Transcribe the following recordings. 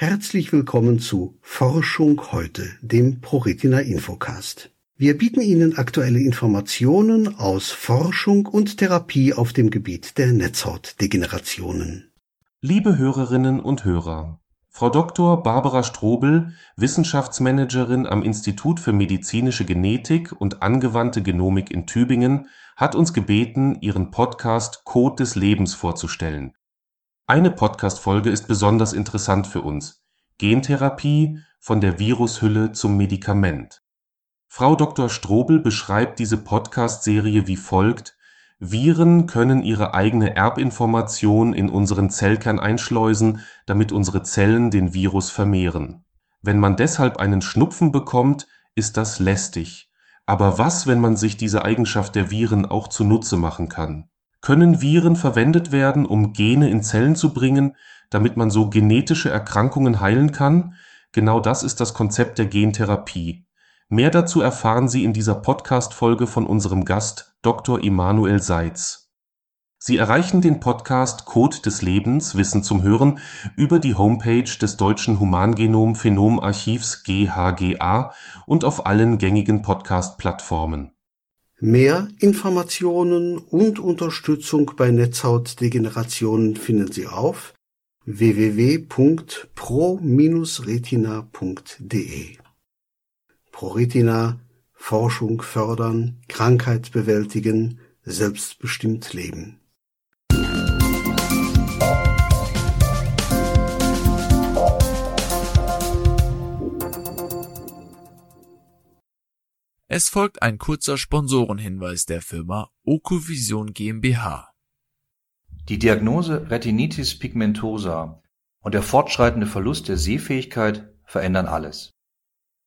Herzlich willkommen zu Forschung heute, dem ProRetina Infocast. Wir bieten Ihnen aktuelle Informationen aus Forschung und Therapie auf dem Gebiet der Netzhautdegenerationen. Liebe Hörerinnen und Hörer, Frau Dr. Barbara Strobel, Wissenschaftsmanagerin am Institut für medizinische Genetik und angewandte Genomik in Tübingen, hat uns gebeten, ihren Podcast Code des Lebens vorzustellen eine Podcast-Folge ist besonders interessant für uns: Gentherapie von der Virushülle zum Medikament. Frau Dr. Strobel beschreibt diese Podcast-Serie wie folgt: Viren können ihre eigene Erbinformation in unseren Zellkern einschleusen, damit unsere Zellen den Virus vermehren. Wenn man deshalb einen Schnupfen bekommt, ist das lästig. Aber was, wenn man sich diese Eigenschaft der Viren auch zunutze machen kann können Viren verwendet werden, um Gene in Zellen zu bringen, damit man so genetische Erkrankungen heilen kann? Genau das ist das Konzept der Gentherapie. Mehr dazu erfahren Sie in dieser Podcast-Folge von unserem Gast Dr. Immanuel Seitz. Sie erreichen den Podcast Code des Lebens Wissen zum Hören über die Homepage des Deutschen Humangenom-Phenom-Archivs GHGA und auf allen gängigen Podcast-Plattformen Mehr Informationen und Unterstützung bei Netzhautdegenerationen finden Sie auf www.pro-retina.de. ProRetina Forschung fördern, Krankheit bewältigen, selbstbestimmt leben. Es folgt ein kurzer Sponsorenhinweis der Firma Okovision GmbH. Die Diagnose Retinitis pigmentosa und der fortschreitende Verlust der Sehfähigkeit verändern alles.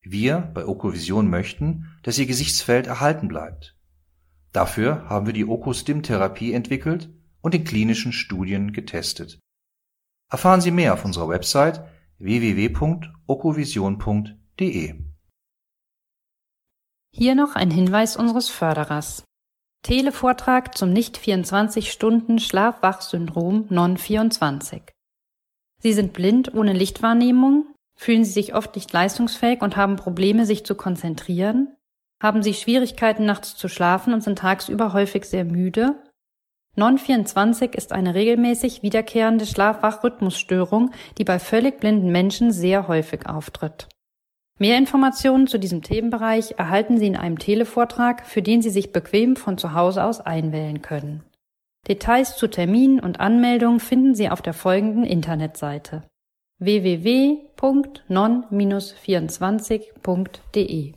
Wir bei Okovision möchten, dass Ihr Gesichtsfeld erhalten bleibt. Dafür haben wir die Okostim-Therapie entwickelt und in klinischen Studien getestet. Erfahren Sie mehr auf unserer Website www.okovision.de. Hier noch ein Hinweis unseres Förderers. Televortrag zum Nicht-24-Stunden-Schlaf-Wach-Syndrom Non-24. Sie sind blind ohne Lichtwahrnehmung, fühlen Sie sich oft nicht leistungsfähig und haben Probleme, sich zu konzentrieren, haben Sie Schwierigkeiten nachts zu schlafen und sind tagsüber häufig sehr müde. Non-24 ist eine regelmäßig wiederkehrende Schlaf-Wach-Rhythmusstörung, die bei völlig blinden Menschen sehr häufig auftritt. Mehr Informationen zu diesem Themenbereich erhalten Sie in einem Televortrag, für den Sie sich bequem von zu Hause aus einwählen können. Details zu Terminen und Anmeldungen finden Sie auf der folgenden Internetseite www.non-24.de